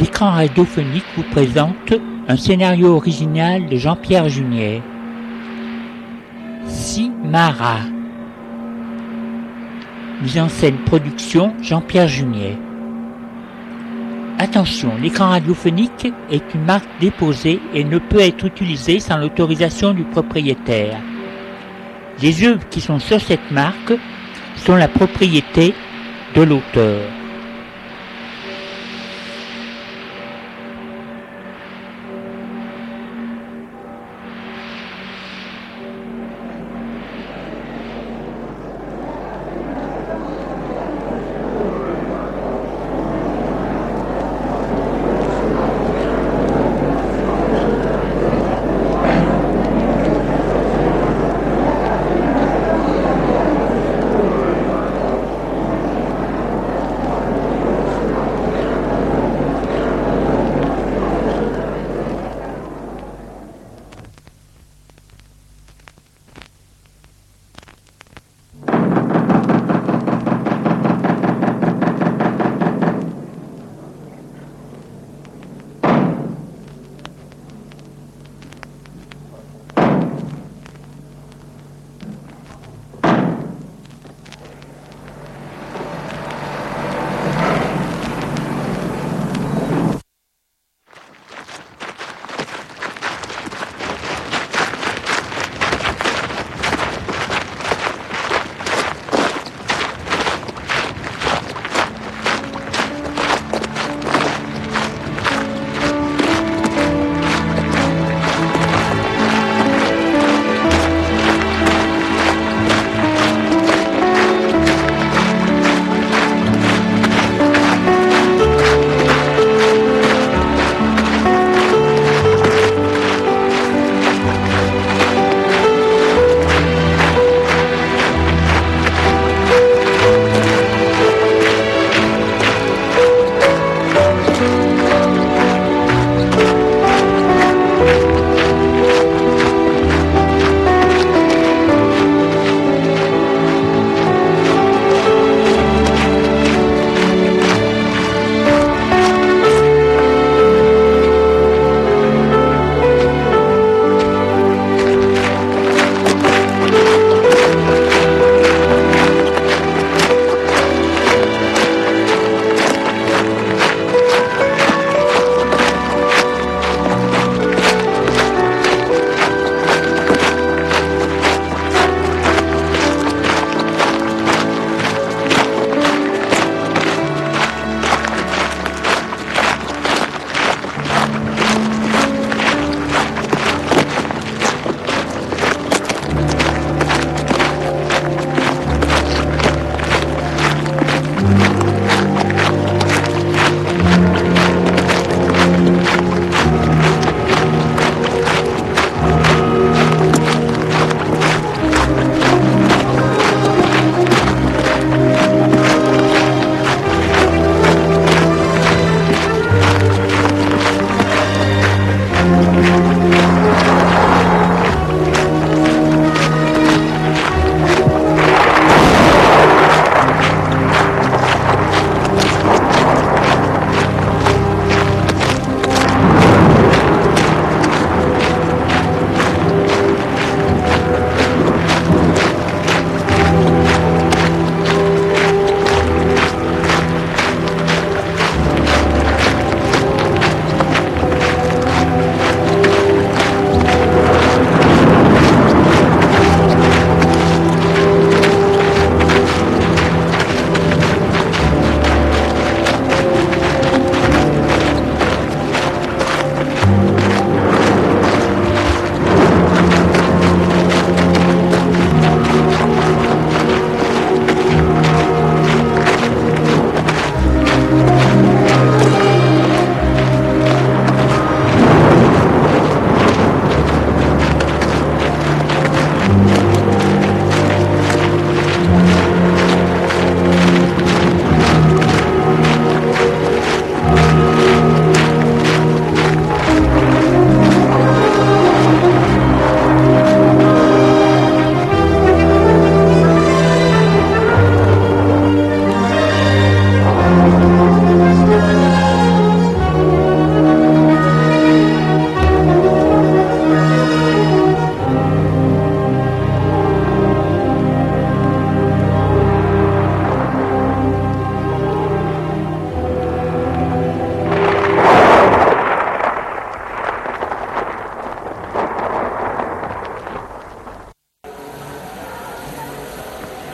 L'écran radiophonique vous présente un scénario original de Jean-Pierre Junier. Simara. Mise en scène production Jean-Pierre Junier. Attention, l'écran radiophonique est une marque déposée et ne peut être utilisé sans l'autorisation du propriétaire. Les œuvres qui sont sur cette marque sont la propriété de l'auteur.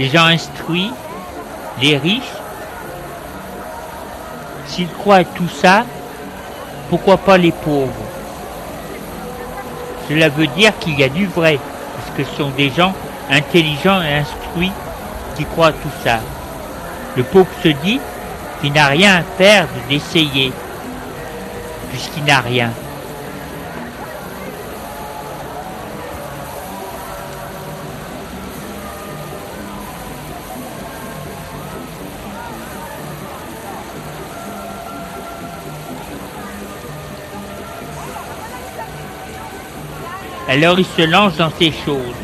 Les gens instruits, les riches, s'ils croient à tout ça, pourquoi pas les pauvres? Cela veut dire qu'il y a du vrai, parce que ce sont des gens intelligents et instruits qui croient à tout ça. Le pauvre se dit qu'il n'a rien à perdre d'essayer, puisqu'il n'a rien. Alors il se lance dans ces choses.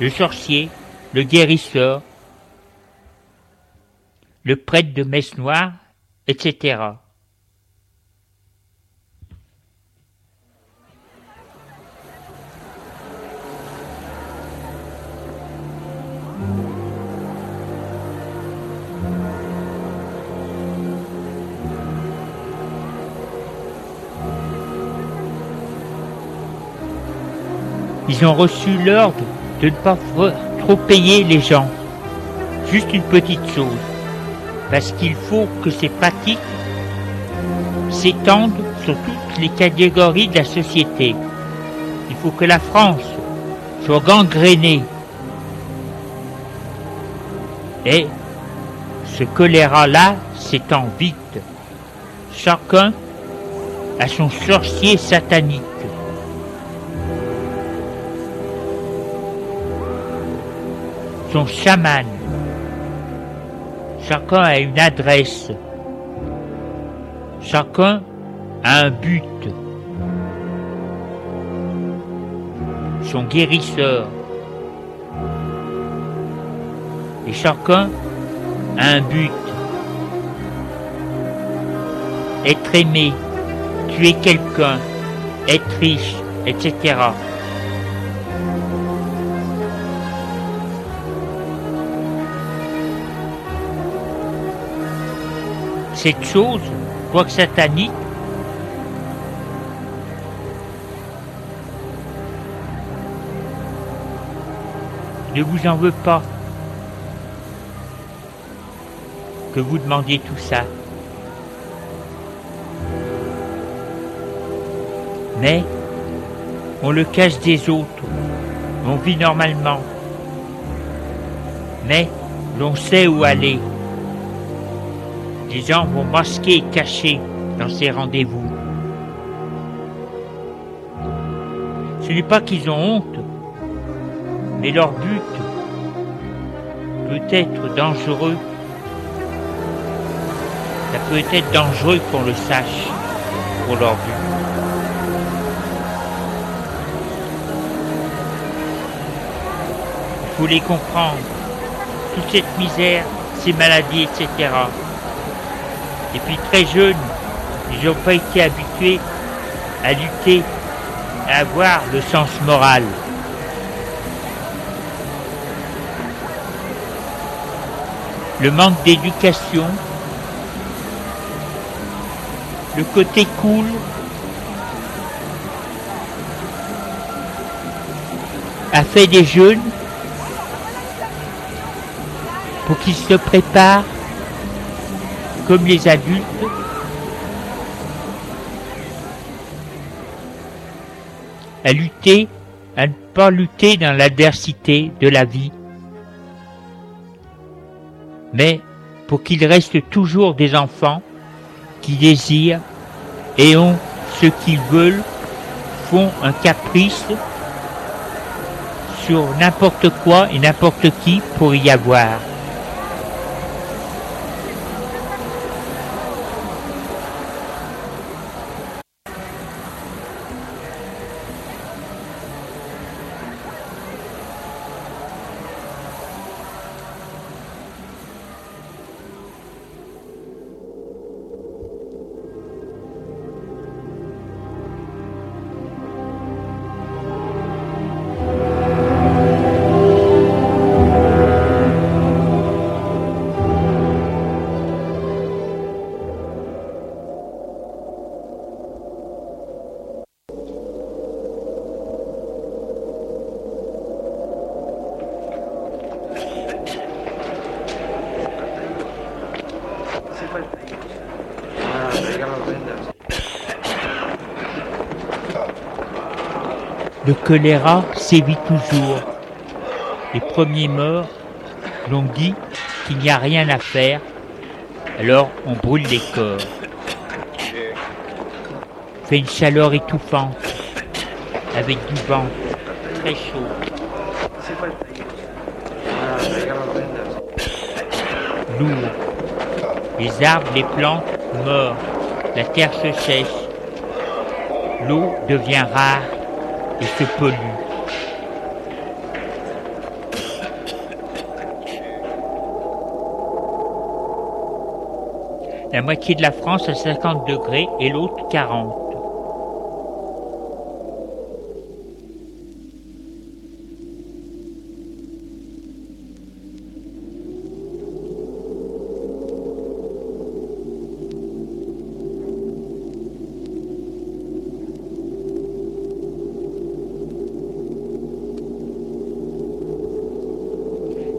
Le sorcier, le guérisseur, le prêtre de messe noire, etc. Ils ont reçu l'ordre de ne pas trop payer les gens. Juste une petite chose. Parce qu'il faut que ces pratiques s'étendent sur toutes les catégories de la société. Il faut que la France soit gangrénée. Et ce choléra-là s'étend vite. Chacun a son sorcier satanique. Son chaman. Chacun a une adresse. Chacun a un but. Son guérisseur. Et chacun a un but. Être aimé, tuer quelqu'un, être riche, etc. cette chose, quoique satanique, ne vous en veut pas que vous demandiez tout ça. Mais on le cache des autres, on vit normalement, mais l'on sait où aller. Les gens vont masquer cacher dans ces rendez-vous. Ce n'est pas qu'ils ont honte, mais leur but peut être dangereux. Ça peut être dangereux qu'on le sache pour leur but. Il faut les comprendre. Toute cette misère, ces maladies, etc. Et puis très jeunes, ils n'ont pas été habitués à lutter, à avoir le sens moral. Le manque d'éducation, le côté cool, a fait des jeunes pour qu'ils se préparent comme les adultes, à lutter, à ne pas lutter dans l'adversité de la vie, mais pour qu'ils restent toujours des enfants qui désirent et ont ce qu'ils veulent, font un caprice sur n'importe quoi et n'importe qui pour y avoir. Le choléra sévit toujours. Les premiers morts l'ont dit qu'il n'y a rien à faire, alors on brûle les corps. Fait une chaleur étouffante, avec du vent très chaud. Lourd. Les arbres, les plantes morts. La terre se sèche. L'eau devient rare et se pollue. La moitié de la France à 50 degrés et l'autre 40.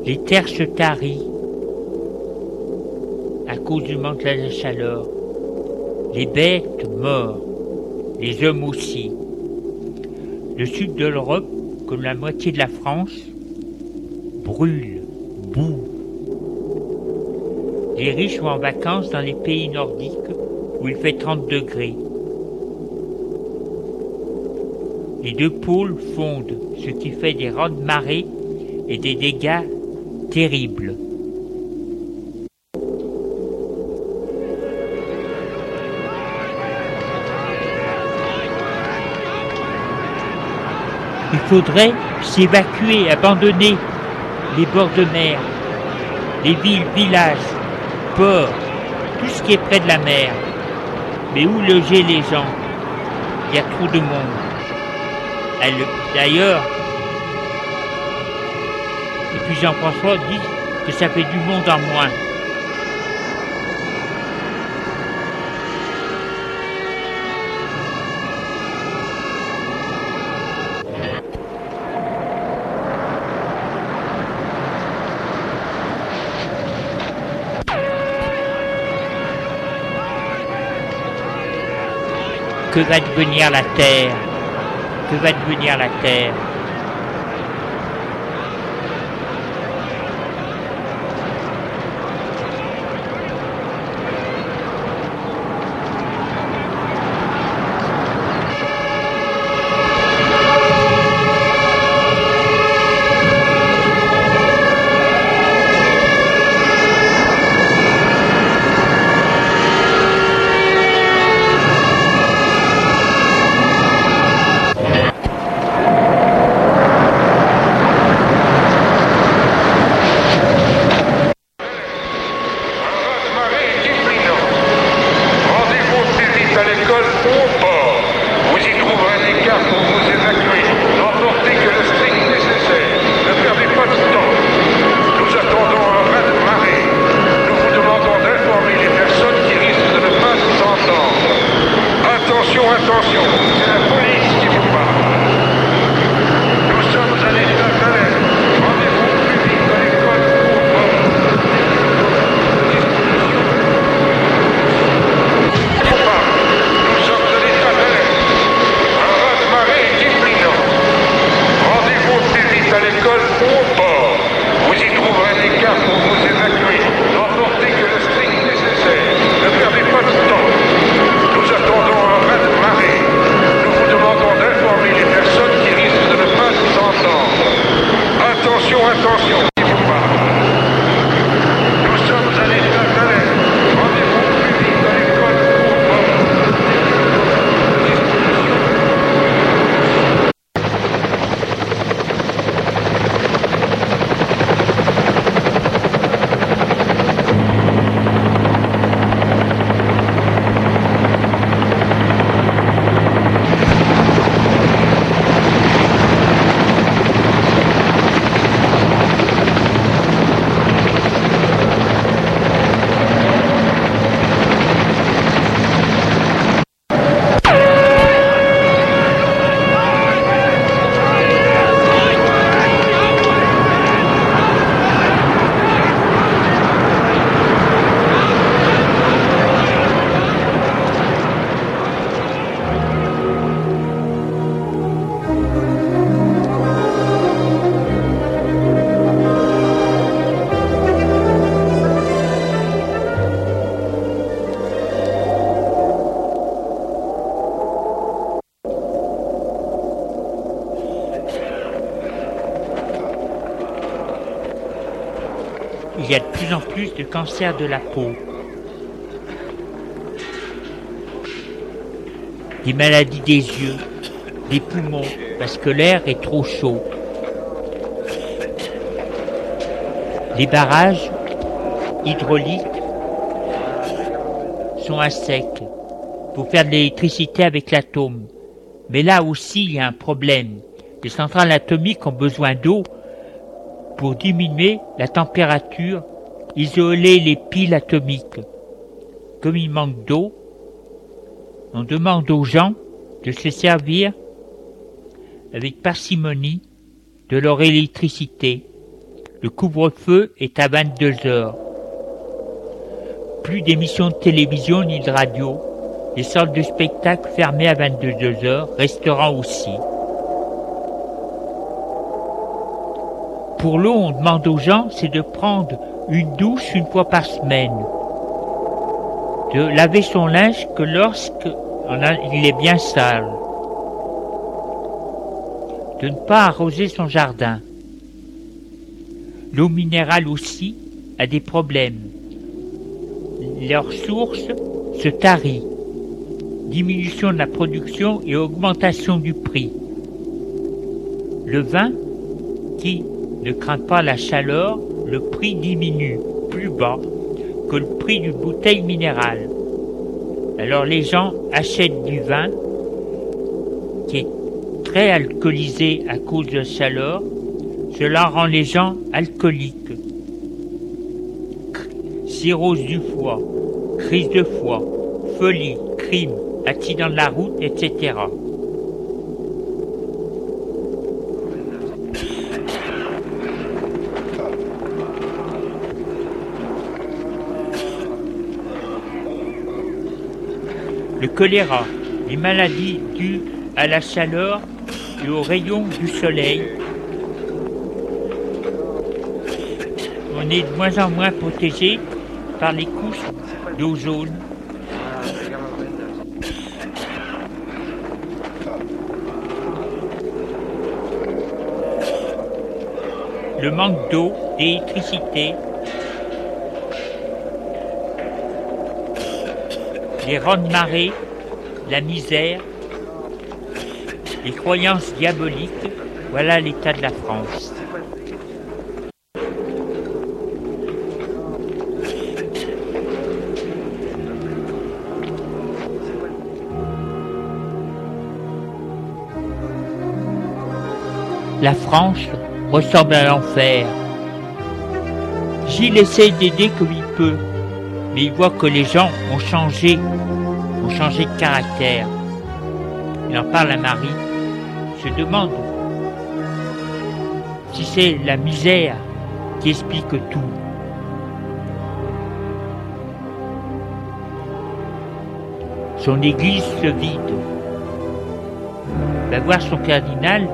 Les terres se tarient à cause du manque de chaleur. Les bêtes morts, les hommes aussi. Le sud de l'Europe, comme la moitié de la France, brûle, boue. Les riches vont en vacances dans les pays nordiques où il fait 30 degrés. Les deux pôles fondent, ce qui fait des rondes marées et des dégâts terrible. Il faudrait s'évacuer, abandonner les bords de mer, les villes, villages, ports, tout ce qui est près de la mer. Mais où loger les gens? Il y a trop de monde. D'ailleurs, et puis Jean-François dit que ça fait du monde en moins. Que va devenir la Terre? Que va devenir la Terre? De cancers de la peau. Des maladies des yeux, des poumons, parce que l'air est trop chaud. Les barrages hydrauliques sont à sec pour faire de l'électricité avec l'atome. Mais là aussi, il y a un problème. Les centrales atomiques ont besoin d'eau pour diminuer la température, isoler les piles atomiques. Comme il manque d'eau, on demande aux gens de se servir avec parcimonie de leur électricité. Le couvre-feu est à 22 heures. Plus d'émissions de télévision ni de radio. Les salles de spectacle fermées à 22 heures, restaurants aussi. Pour l'eau, on demande aux gens, c'est de prendre une douche une fois par semaine. De laver son linge que lorsque il est bien sale. De ne pas arroser son jardin. L'eau minérale aussi a des problèmes. Leur source se tarit. Diminution de la production et augmentation du prix. Le vin, qui ne craint pas la chaleur, le prix diminue plus bas que le prix d'une bouteille minérale. Alors les gens achètent du vin qui est très alcoolisé à cause de la chaleur. Cela rend les gens alcooliques. Cirrhose du foie, crise de foie, folie, crime, accident de la route, etc. le choléra, les maladies dues à la chaleur et aux rayons du soleil. On est de moins en moins protégé par les couches d'ozone. Le manque d'eau, d'électricité, les rondes marées, la misère, les croyances diaboliques, voilà l'état de la France. La France ressemble à l'enfer. Gilles essaie d'aider comme il peut mais il voit que les gens ont changé, ont changé de caractère. Il en parle à Marie, se demande si c'est la misère qui explique tout. Son église se vide. Va voir son cardinal,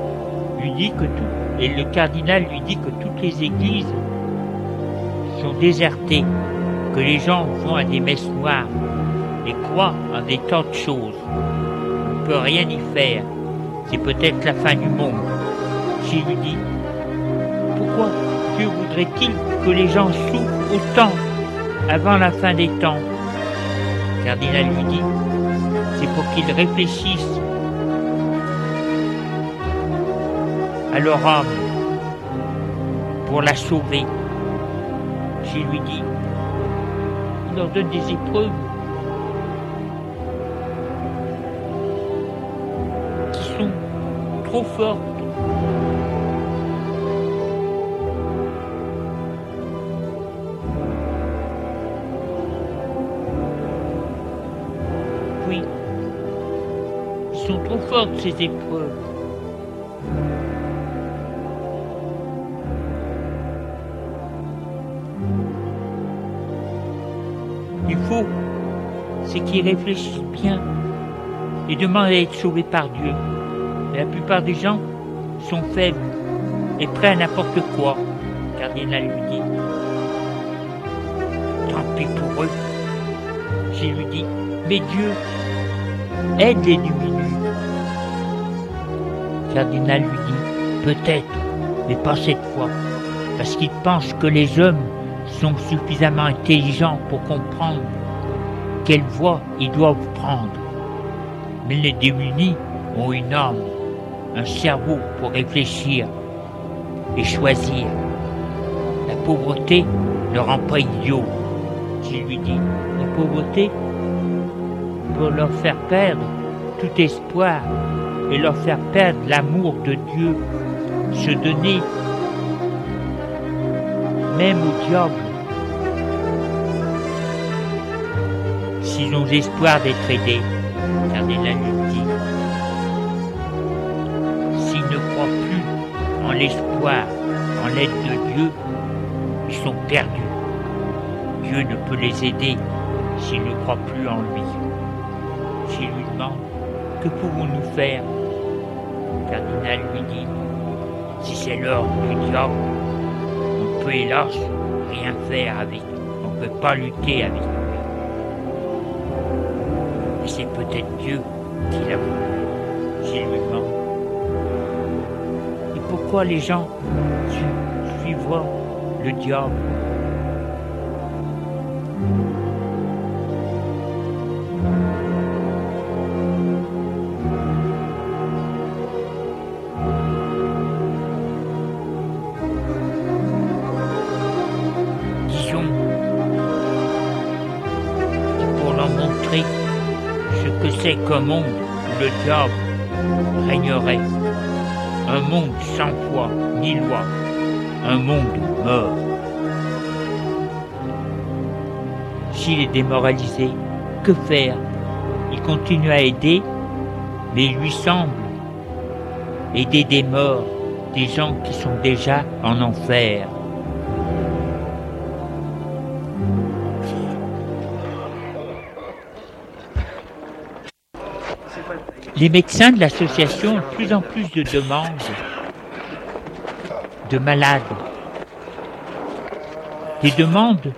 lui dit que tout, et le cardinal lui dit que toutes les églises sont désertées que les gens vont à des messes noires et croient en des tas de choses. On ne peut rien y faire. C'est peut-être la fin du monde. J'ai lui dit, pourquoi Dieu voudrait-il que les gens souffrent autant avant la fin des temps? Cardinal lui dit, c'est pour qu'ils réfléchissent à leur âme pour la sauver. J'ai lui dit, leur donne des épreuves qui sont trop fortes. Oui, ils sont trop fortes ces épreuves. C'est qu'ils réfléchissent bien et demandent à être sauvés par Dieu. La plupart des gens sont faibles et prêts à n'importe quoi. Cardinal lui dit. Tant pis pour eux. J'ai lui dit, mais Dieu aide les diminués. Cardinal lui dit, peut-être, mais pas cette fois, parce qu'il pense que les hommes sont suffisamment intelligents pour comprendre quelle voie ils doivent prendre. Mais les démunis ont une âme, un cerveau pour réfléchir et choisir. La pauvreté ne rend pas idiot, je lui dis. La pauvreté peut leur faire perdre tout espoir et leur faire perdre l'amour de Dieu, se donner même au diable. S'ils ont l'espoir d'être aidés, Cardinal lui dit, s'ils ne croient plus en l'espoir, en l'aide de Dieu, ils sont perdus. Dieu ne peut les aider s'ils ne croient plus en lui. S'il lui demande, que pouvons-nous faire? Le cardinal lui dit, si c'est l'heure du diable, on peut hélas rien faire avec, on ne peut pas lutter avec peut-être Dieu qui l'a voulu, demande. Et pourquoi les gens suivent le diable? Monde où le diable régnerait, un monde sans foi ni loi, un monde mort. S'il est démoralisé, que faire? Il continue à aider, mais il lui semble aider des morts, des gens qui sont déjà en enfer. Les médecins de l'association ont de plus en plus de demandes de malades. Des demandes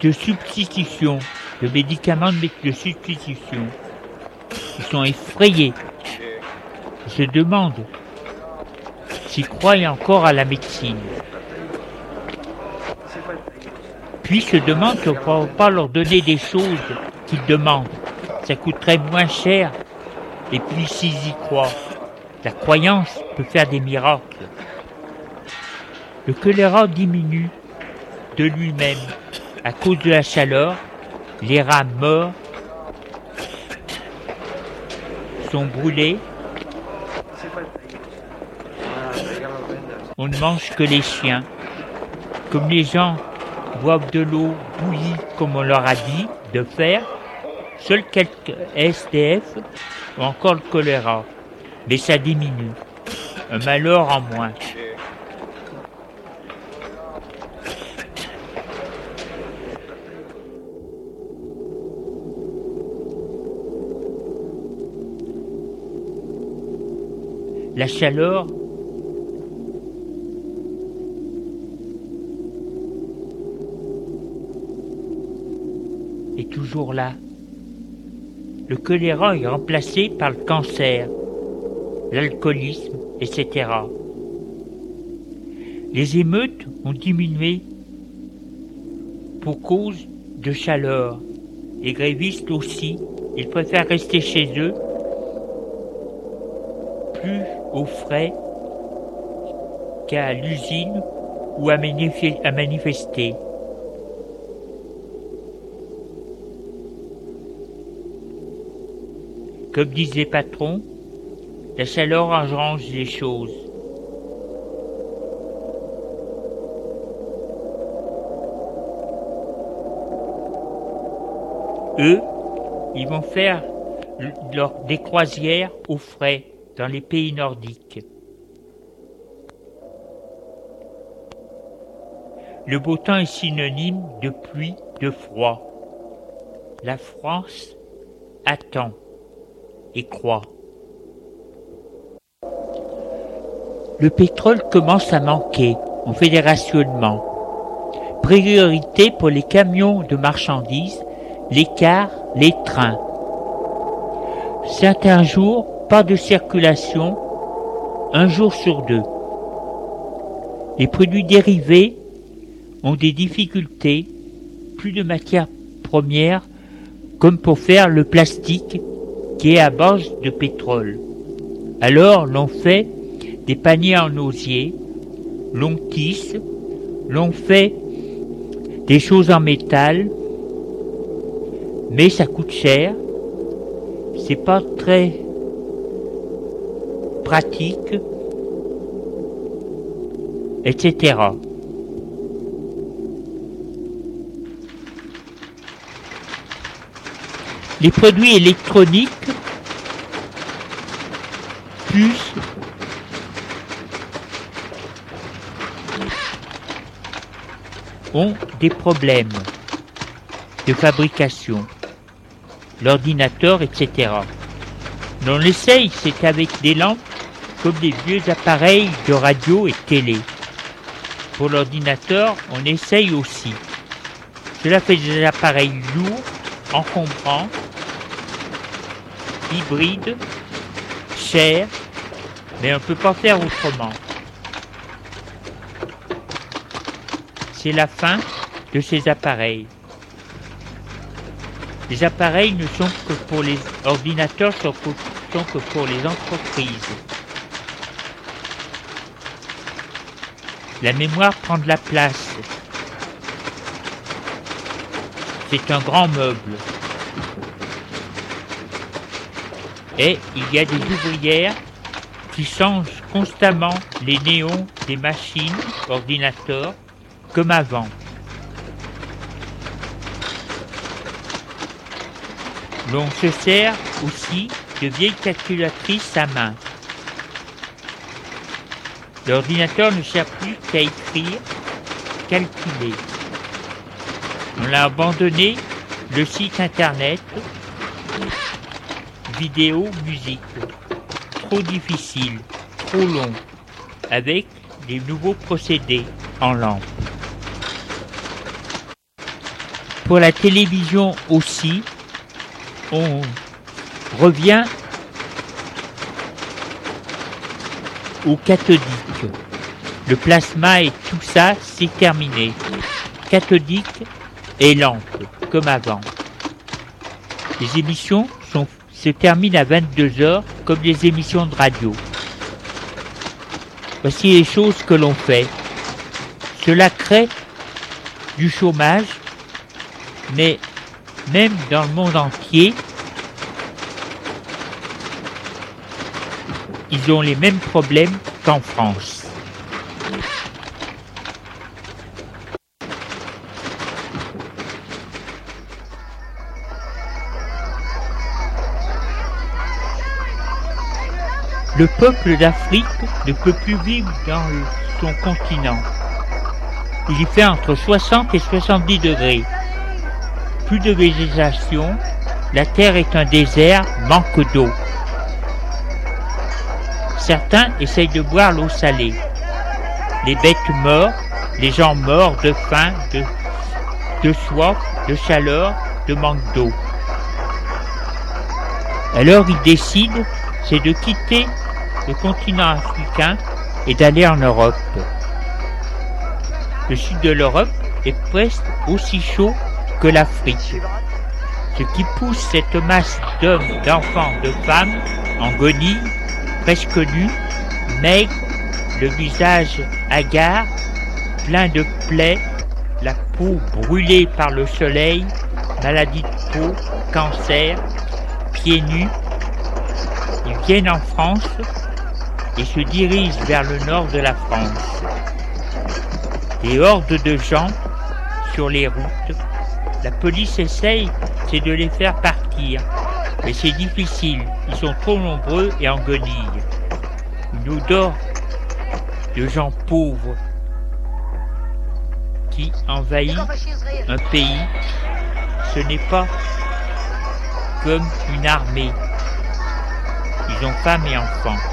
de substitution, de médicaments de substitution. Ils sont effrayés. Ils se demandent s'ils croient encore à la médecine. Puis se demandent si on ne peut pas leur donner des choses qu'ils demandent. Ça coûterait moins cher. Et puis s'ils y croient, la croyance peut faire des miracles. Le choléra diminue de lui-même à cause de la chaleur, les rats morts sont brûlés. On ne mange que les chiens. Comme les gens boivent de l'eau bouillie comme on leur a dit de faire, seuls quelques SDF ont encore le choléra, mais ça diminue. Un malheur en moins. La chaleur est toujours là. Le choléra est remplacé par le cancer, l'alcoolisme, etc. Les émeutes ont diminué pour cause de chaleur. Les grévistes aussi, ils préfèrent rester chez eux plus au frais qu'à l'usine ou à, manifester. Comme disent les patrons, la chaleur arrange les choses. Eux, ils vont faire des croisières au frais dans les pays nordiques. Le beau temps est synonyme de pluie, de froid. La France attend Le pétrole commence à manquer. On fait des rationnements. Priorité pour les camions de marchandises, les cars, les trains. Certains jours, pas de circulation un jour sur deux. Les produits dérivés ont des difficultés, plus de matières premières, comme pour faire le plastique qui est à base de pétrole. Alors l'on fait des paniers en osier, l'on tisse, l'on fait des choses en métal, mais ça coûte cher, c'est pas très pratique, etc. Les produits électroniques, plus ont des problèmes de fabrication, l'ordinateur, etc. On essaye, c'est avec des lampes comme des vieux appareils de radio et télé. Pour l'ordinateur, on essaye aussi. Cela fait des appareils lourds, encombrants, hybrides, chers, mais on ne peut pas faire autrement. C'est la fin de ces appareils. Les appareils ne sont que pour les ordinateurs, sont que pour les entreprises. La mémoire prend de la place. C'est un grand meuble. Et il y a des ouvrières qui changent constamment les néons des machines, ordinateurs, comme avant. L'on se sert aussi de vieilles calculatrices à main. L'ordinateur ne sert plus qu'à écrire, calculer. On a abandonné le site internet, vidéo, musique. Trop difficile, trop long, avec des nouveaux procédés en lampe. Pour la télévision aussi, on revient au cathodique. Le plasma et tout ça, c'est terminé. Cathodique et lampe, comme avant. Les émissions sont, se terminent à 22h, comme les émissions de radio. Voici les choses que l'on fait. Cela crée du chômage, mais même dans le monde entier, ils ont les mêmes problèmes qu'en France. Le peuple d'Afrique ne peut plus vivre dans son continent. Il y fait entre 60 et 70 degrés. Plus de végétation, la terre est un désert, manque d'eau. Certains essayent de boire l'eau salée. Les bêtes meurent, les gens morts de faim, de, de soif, de chaleur, de manque d'eau. Alors ils décident, c'est de quitter le continent africain et d'aller en Europe. Le sud de l'Europe est presque aussi chaud que l'Afrique. Ce qui pousse cette masse d'hommes, d'enfants, de femmes en guenilles, presque nus, maigres, le visage hagard, plein de plaies, la peau brûlée par le soleil, maladie de peau, cancer, pieds nus. Ils viennent en France et se dirigent vers le nord de la France. Des hordes de gens sur les routes. La police essaye, c'est de les faire partir. Mais c'est difficile, ils sont trop nombreux et en guenilles. Une odeur de gens pauvres qui envahit un pays. Ce n'est pas comme une armée. Ils ont femmes et enfants.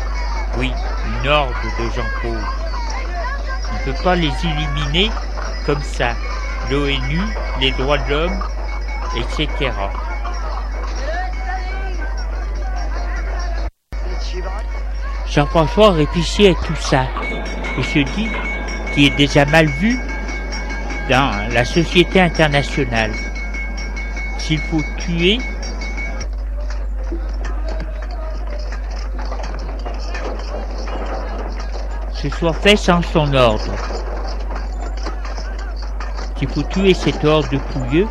Oui, une horde de gens pauvres. On ne peut pas les éliminer comme ça. L'ONU, les droits de l'homme, etc. Jean-François réfléchit à tout ça et se dit qu'il est déjà mal vu dans la société internationale. S'il faut tuer, ce soit fait sans son ordre. S'il faut tuer cet ordre de pouilleux,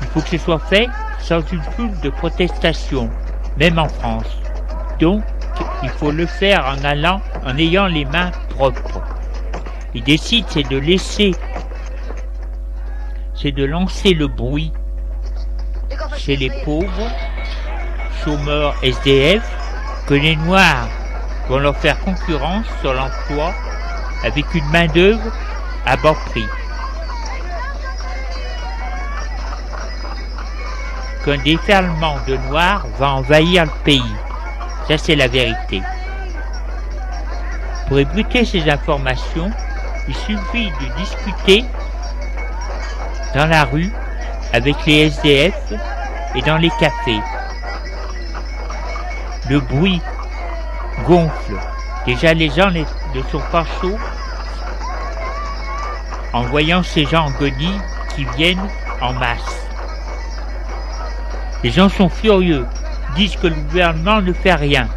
il faut que ce soit fait sans une foule de protestation, même en France. Donc, il faut le faire en allant, en ayant les mains propres. Il décide, c'est de laisser, c'est de lancer le bruit chez les pauvres, chômeurs, SDF, que les Noirs vont leur faire concurrence sur l'emploi avec une main-d'œuvre à bas prix. Qu'un déferlement de Noirs va envahir le pays. Ça, c'est la vérité. Pour ébruter ces informations, il suffit de discuter dans la rue avec les SDF et dans les cafés. Le bruit gonfle. Déjà les gens ne sont pas chauds en voyant ces gens en gonie qui viennent en masse. Les gens sont furieux, disent que le gouvernement ne fait rien.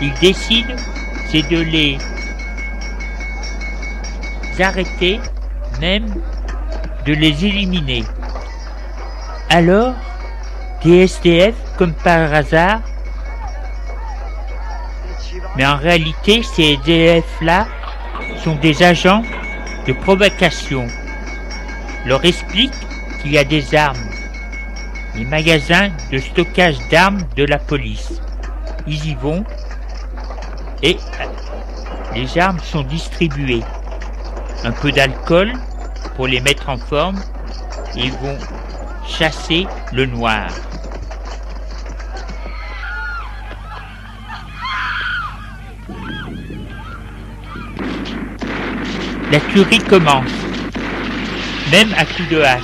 Ils décident, c'est de les arrêter, même de les éliminer. Alors, des SDF, comme par hasard, mais en réalité, ces SDF-là sont des agents de provocation. Leur explique qu'il y a des armes, les magasins de stockage d'armes de la police. Ils y vont et les armes sont distribuées. Un peu d'alcool pour les mettre en forme ils vont chasser le noir. La tuerie commence, même à coups de hache.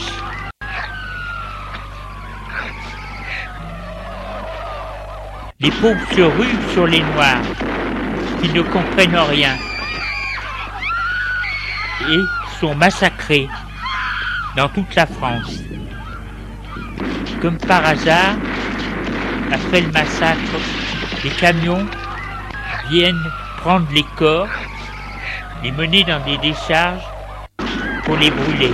Les pauvres se ruent sur les noirs, qui ne comprennent rien, et massacrés dans toute la France. Comme par hasard, après le massacre, les camions viennent prendre les corps, les mener dans des décharges pour les brûler.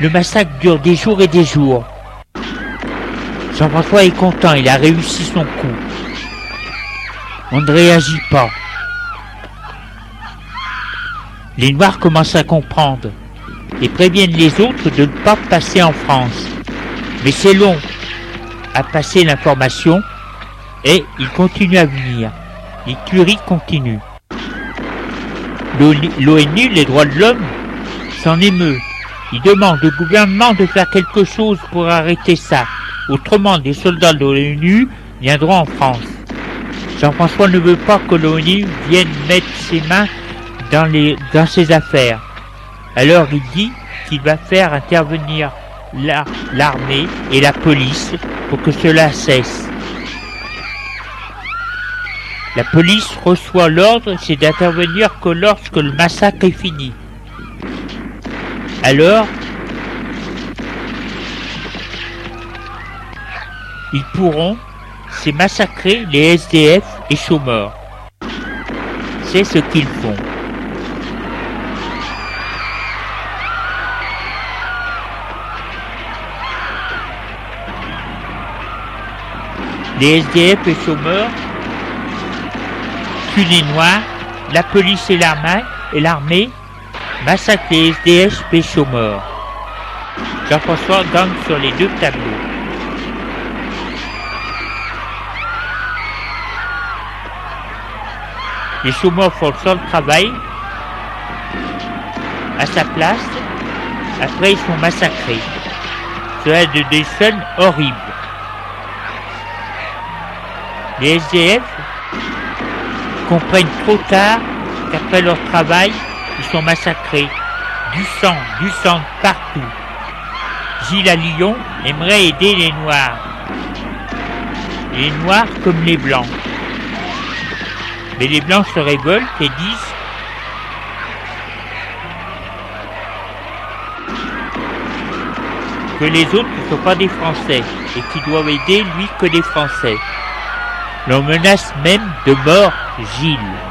Le massacre dure des jours et des jours. Jean-François est content, il a réussi son coup. On ne réagit pas. Les Noirs commencent à comprendre et préviennent les autres de ne pas passer en France. Mais c'est long à passer l'information et ils continuent à venir. Les tueries continuent. L'ONU, les droits de l'homme, s'en émeut il demande au gouvernement de faire quelque chose pour arrêter ça. Autrement, des soldats de l'ONU viendront en France. Jean-François ne veut pas que l'ONU vienne mettre ses mains dans, les, dans ses affaires. Alors il dit qu'il va faire intervenir l'armée et la police pour que cela cesse. La police reçoit l'ordre, c'est d'intervenir que lorsque le massacre est fini. Alors, ils pourront c'est massacrer les SDF et chômeurs. C'est ce qu'ils font. Les SDF et chômeurs tuent les Noirs, la police et l'armée, et l'armée Massacre des SDF pécho mort. Jean-François gagne sur les deux tableaux. Les chômeurs font le travail à sa place. Après, ils sont massacrés. Cela est des scènes horribles. Les SDF comprennent trop tard qu'après leur travail, ils sont massacrés. Du sang, du sang partout. Gilles à Lyon aimerait aider les Noirs. Les Noirs comme les Blancs. Mais les Blancs se révoltent et disent que les autres ne sont pas des Français et qui doivent aider lui que des Français. L'on menace même de mort Gilles.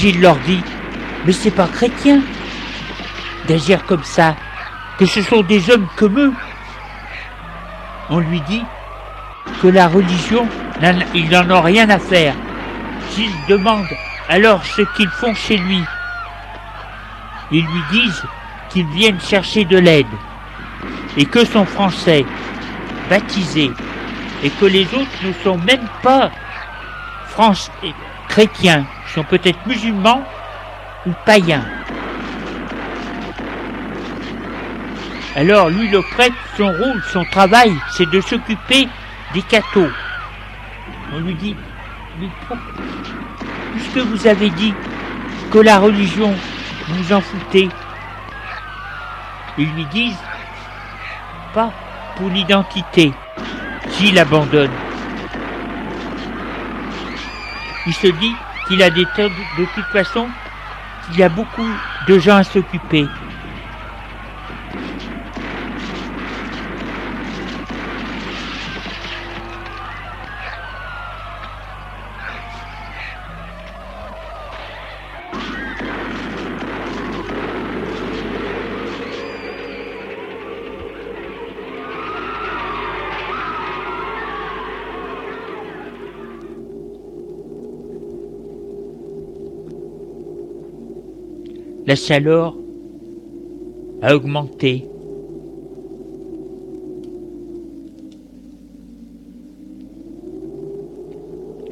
Gilles leur dit Mais c'est pas chrétien d'agir comme ça, que ce sont des hommes comme eux. On lui dit que la religion, ils n'en ont rien à faire. Gilles demande alors ce qu'ils font chez lui. Ils lui disent qu'ils viennent chercher de l'aide et que sont français, baptisés, et que les autres ne sont même pas français, chrétiens, sont peut-être musulmans ou païens. Alors lui, le prêtre, son rôle, son travail, c'est de s'occuper des cathos. On lui dit, puisque vous avez dit que la religion, vous en foutez, ils lui disent, pas pour l'identité, s'il abandonne. Il se dit qu'il a des de toute façon, qu'il y a beaucoup de gens à s'occuper. La chaleur a augmenté.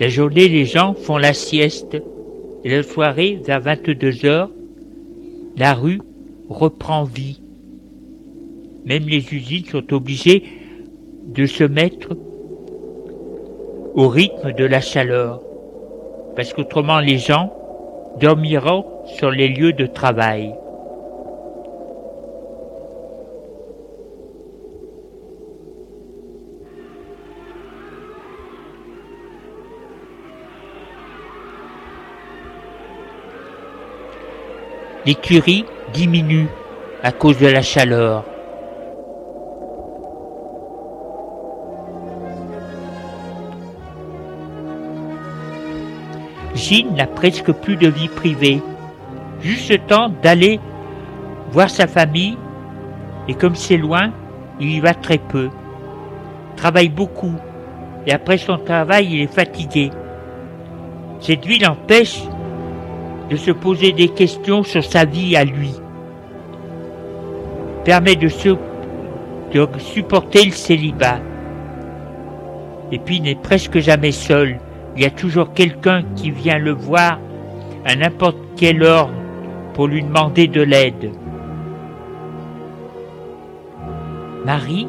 La journée, les gens font la sieste et la soirée, vers 22 heures, la rue reprend vie. Même les usines sont obligées de se mettre au rythme de la chaleur, parce qu'autrement les gens dormiront sur les lieux de travail. L'écurie diminue à cause de la chaleur. Gilles n'a presque plus de vie privée, juste le temps d'aller voir sa famille, et comme c'est loin, il y va très peu. Travaille beaucoup, et après son travail, il est fatigué. Cette vie l'empêche de se poser des questions sur sa vie à lui. Permet de, de supporter le célibat. Et puis il n'est presque jamais seul il y a toujours quelqu'un qui vient le voir à n'importe quelle heure pour lui demander de l'aide. Marie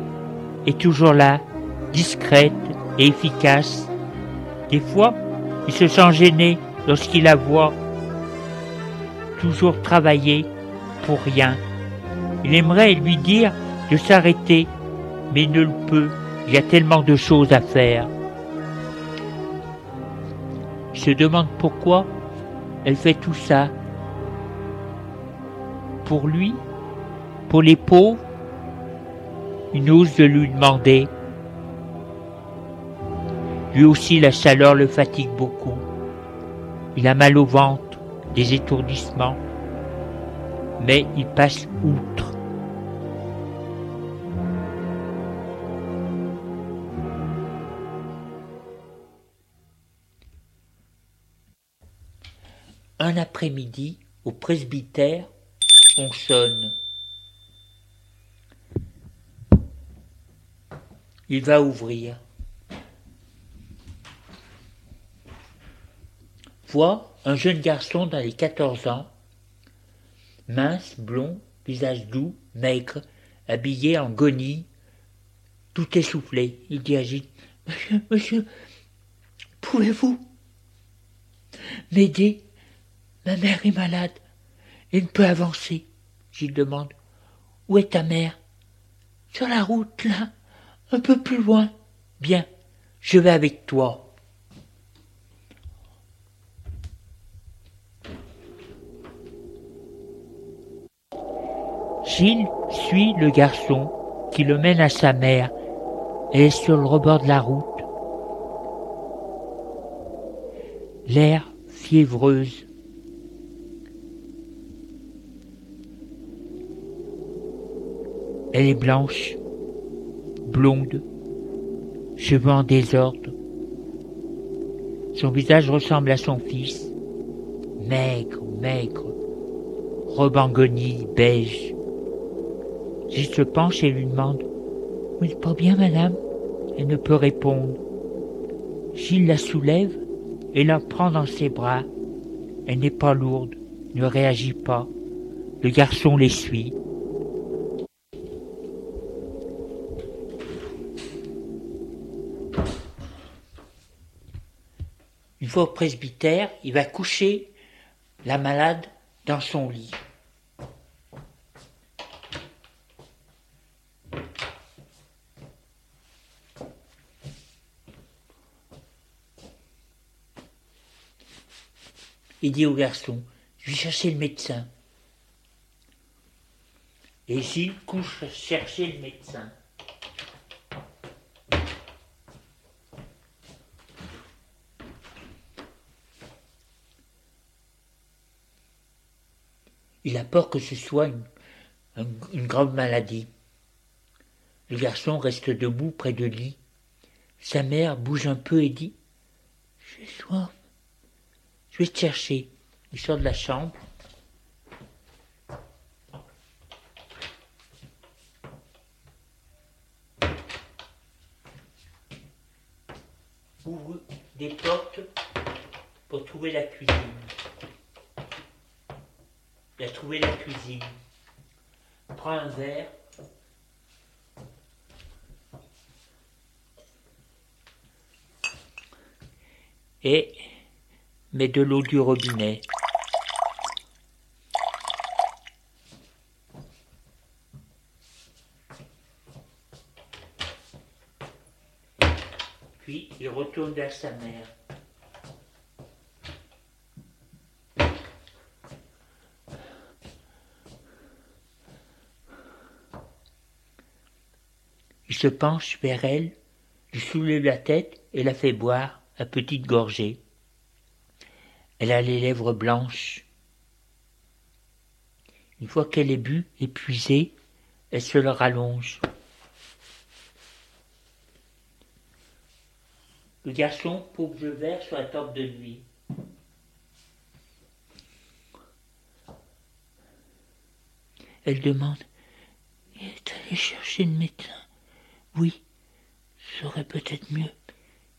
est toujours là, discrète et efficace. Des fois, il se sent gêné lorsqu'il la voit toujours travailler pour rien. Il aimerait lui dire de s'arrêter, mais il ne le peut. Il y a tellement de choses à faire se demande pourquoi elle fait tout ça. Pour lui, pour les pauvres, il ose de lui demander. Lui aussi, la chaleur le fatigue beaucoup. Il a mal au ventre, des étourdissements, mais il passe outre. Après-midi, au presbytère, on sonne. Il va ouvrir. Voit un jeune garçon dans les 14 ans, mince, blond, visage doux, maigre, habillé en guenille, tout essoufflé. Il dit Gilles Monsieur, monsieur, pouvez-vous m'aider? Ma mère est malade et ne peut avancer. Gilles demande Où est ta mère? Sur la route, là, un peu plus loin. Bien, je vais avec toi. Gilles suit le garçon qui le mène à sa mère et est sur le rebord de la route. L'air fiévreuse. Elle est blanche, blonde, cheveux en désordre. Son visage ressemble à son fils, maigre, maigre, robe en beige. Gilles se penche et lui demande Vous n'êtes pas bien, madame? Elle ne peut répondre. Gilles la soulève et la prend dans ses bras. Elle n'est pas lourde, ne réagit pas. Le garçon les fois au presbytère, il va coucher la malade dans son lit. Il dit au garçon, je vais chercher le médecin. Et Gilles couche chercher le médecin. Il a peur que ce soit une, grave maladie. Le garçon reste debout près de lui. Sa mère bouge un peu et dit J'ai soif. Je vais te chercher. Il sort de la chambre. Ouvre des portes pour trouver la cuisine. A trouvé la cuisine. Prends un verre. Et mais de l'eau du robinet. Puis il retourne vers sa mère. Se penche vers elle, lui soulève la tête et la fait boire à petite gorgée. Elle a les lèvres blanches. Une fois qu'elle est bue, épuisée, elle se le rallonge. Le garçon pose le verre sur la table de nuit. Elle demande est allé chercher le médecin? Oui, serait peut-être mieux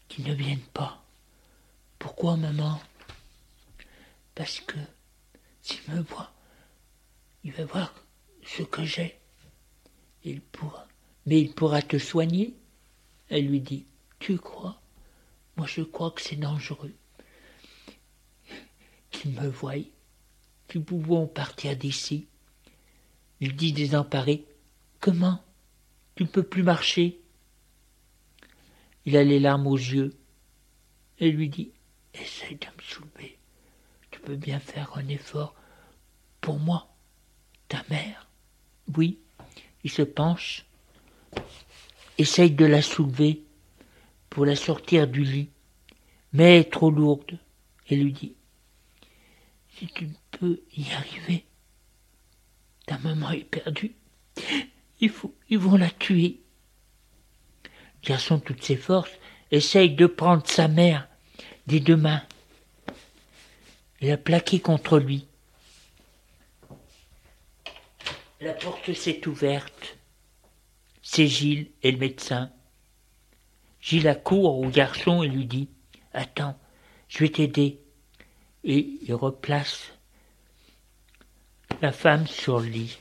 qu'il ne vienne pas. Pourquoi, maman? Parce que s'il me voit, il va voir ce que j'ai. Il pourra. Mais il pourra te soigner. Elle lui dit, tu crois? Moi je crois que c'est dangereux. Qu'il me voie. Nous pouvons partir d'ici. Il dit désemparé, comment? Tu ne peux plus marcher Il a les larmes aux yeux. Elle lui dit, essaye de me soulever peux bien faire un effort pour moi, ta mère. Oui, il se penche, essaye de la soulever pour la sortir du lit, mais trop lourde, et lui dit Si tu peux y arriver, ta maman est perdue, ils vont la tuer. Le garçon, toutes ses forces, essaye de prendre sa mère des deux mains il a plaqué contre lui. La porte s'est ouverte. C'est Gilles et le médecin. Gilles accourt au garçon et lui dit Attends, je vais t'aider. Et il replace La femme sur le lit.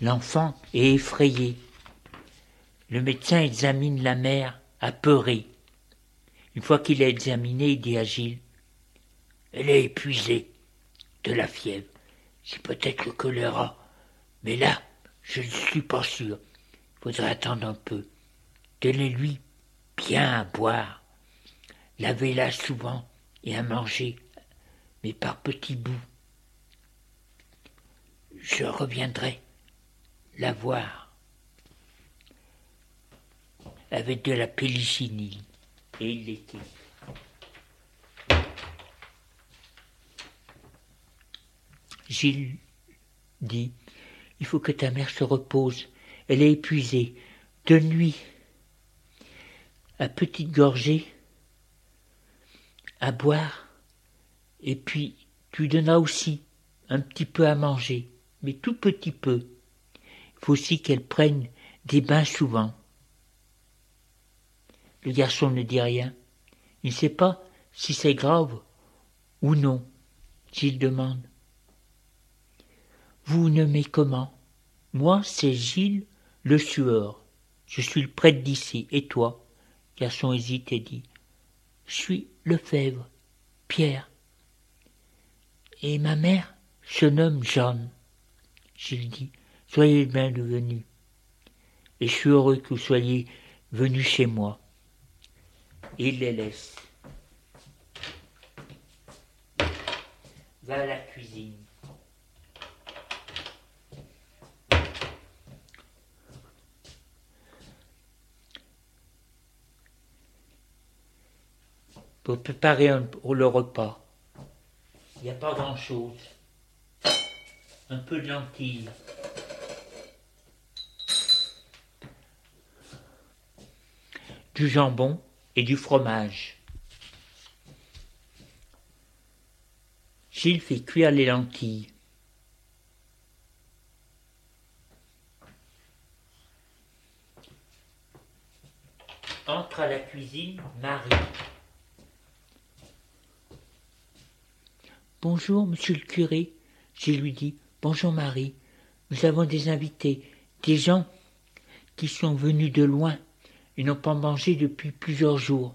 L'enfant est effrayé. Le médecin examine la mère, apeurée. Une fois qu'il a examiné, il dit à Gilles Elle est épuisée de la fièvre. C'est peut-être le choléra. Mais là, je ne suis pas sûr. Il faudrait attendre un peu. Donnez-lui bien à boire. Lavez-la souvent et à manger, mais par petits bouts. Je reviendrai la voir avec de la pélichinine. Et il l'était. Gilles dit Il faut que ta mère se repose. Elle est épuisée. De nuit, à petite gorgée, à boire, et puis tu donneras aussi un petit peu à manger, mais tout petit peu. Faut aussi qu'elle prenne des bains souvent. Le garçon ne dit rien. Il ne sait pas si c'est grave ou non, s'il demande. Vous nommez comment? Moi, c'est Gilles le Sueur. Je suis le prêtre d'ici. Et toi? Garçon hésite et dit. Je suis Lefebvre, Pierre. Et ma mère se nomme Jeanne. Gilles dit. Soyez bienvenus. Et je suis heureux que vous soyez venus chez moi il les laisse. Va à la cuisine. Pour préparer pour le repas. Il n'y a pas grand-chose. Un peu de lentilles. Du jambon et du fromage. Gilles fait cuire les lentilles. Entre à la cuisine Marie. Bonjour, monsieur le curé. Gilles lui dit. Bonjour Marie. Nous avons des invités, des gens qui sont venus de loin. Ils n'ont pas mangé depuis plusieurs jours.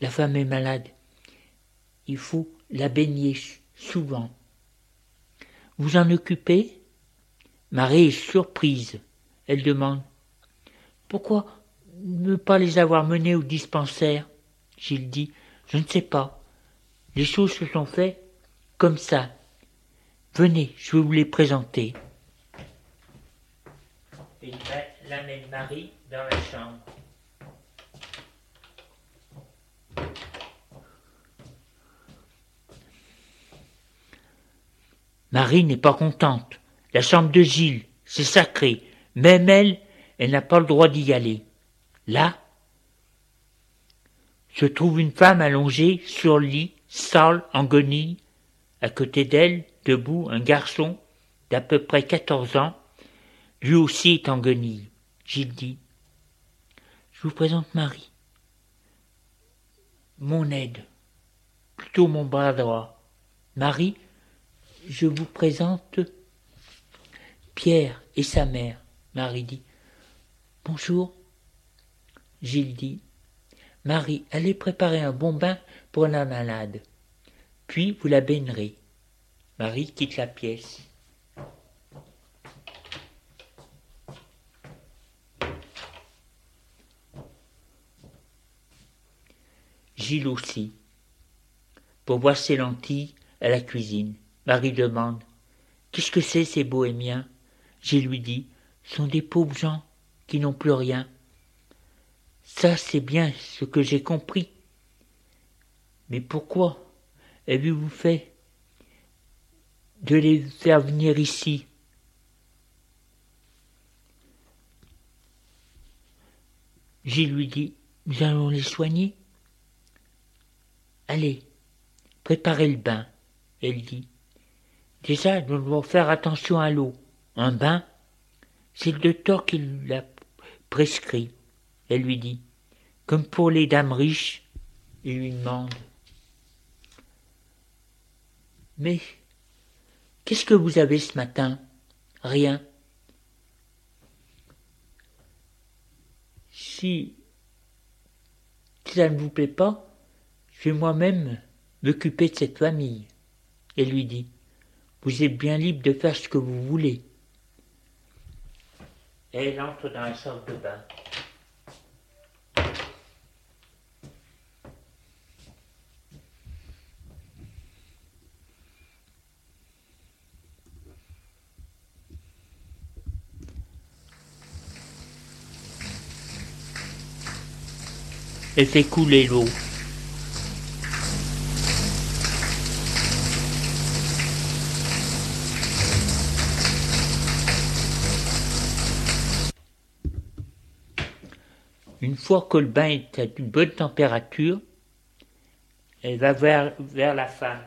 La femme est malade. Il faut la baigner souvent. Vous en occupez? Marie est surprise. Elle demande Pourquoi ne pas les avoir menés au dispensaire? Gilles dit Je ne sais pas. Les choses se sont faites comme ça. Venez, je vais vous les présenter. Et il amène Marie dans la chambre. Marie n'est pas contente. La chambre de Gilles, c'est sacré. Même elle, elle n'a pas le droit d'y aller. Là, se trouve une femme allongée sur le lit, sale, en guenille. À côté d'elle, debout, un garçon d'à peu près quatorze ans, lui aussi est en guenille. Gilles dit Je vous présente Marie. Mon aide, plutôt mon bras droit. Marie, je vous présente Pierre et sa mère. Marie dit Bonjour. Gilles dit Marie, allez préparer un bon bain pour la malade. Puis vous la baignerez. Marie quitte la pièce. Gilles aussi, pour boire ses lentilles à la cuisine. Marie demande Qu'est-ce que c'est ces bohémiens? Gilles lui dit sont des pauvres gens qui n'ont plus rien. Ça, c'est bien ce que j'ai compris. Mais pourquoi avez-vous fait de les faire venir ici? Gilles lui dit Nous allons les soigner. Allez, préparez le bain. Elle dit Déjà, nous devons faire attention à l'eau. Un bain, c'est le docteur qui l'a prescrit. Elle lui dit Comme pour les dames riches, il lui demande Mais qu'est-ce que vous avez ce matin? Rien. Si ça ne vous plaît pas, je vais moi-même m'occuper de cette famille. Et lui dit, vous êtes bien libre de faire ce que vous voulez. Et elle entre dans la salle de bain. Elle fait couler l'eau. Fois que le bain est à une bonne température, elle va vers, vers la femme.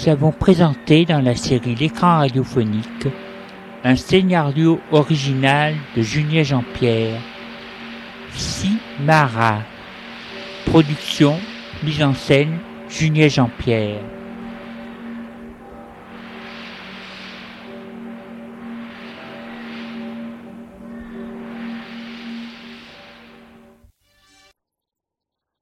Vous avons présenté dans la série L'écran radiophonique un scénario original de Julien Jean-Pierre, Simara. Production, mise en scène, Julien Jean-Pierre.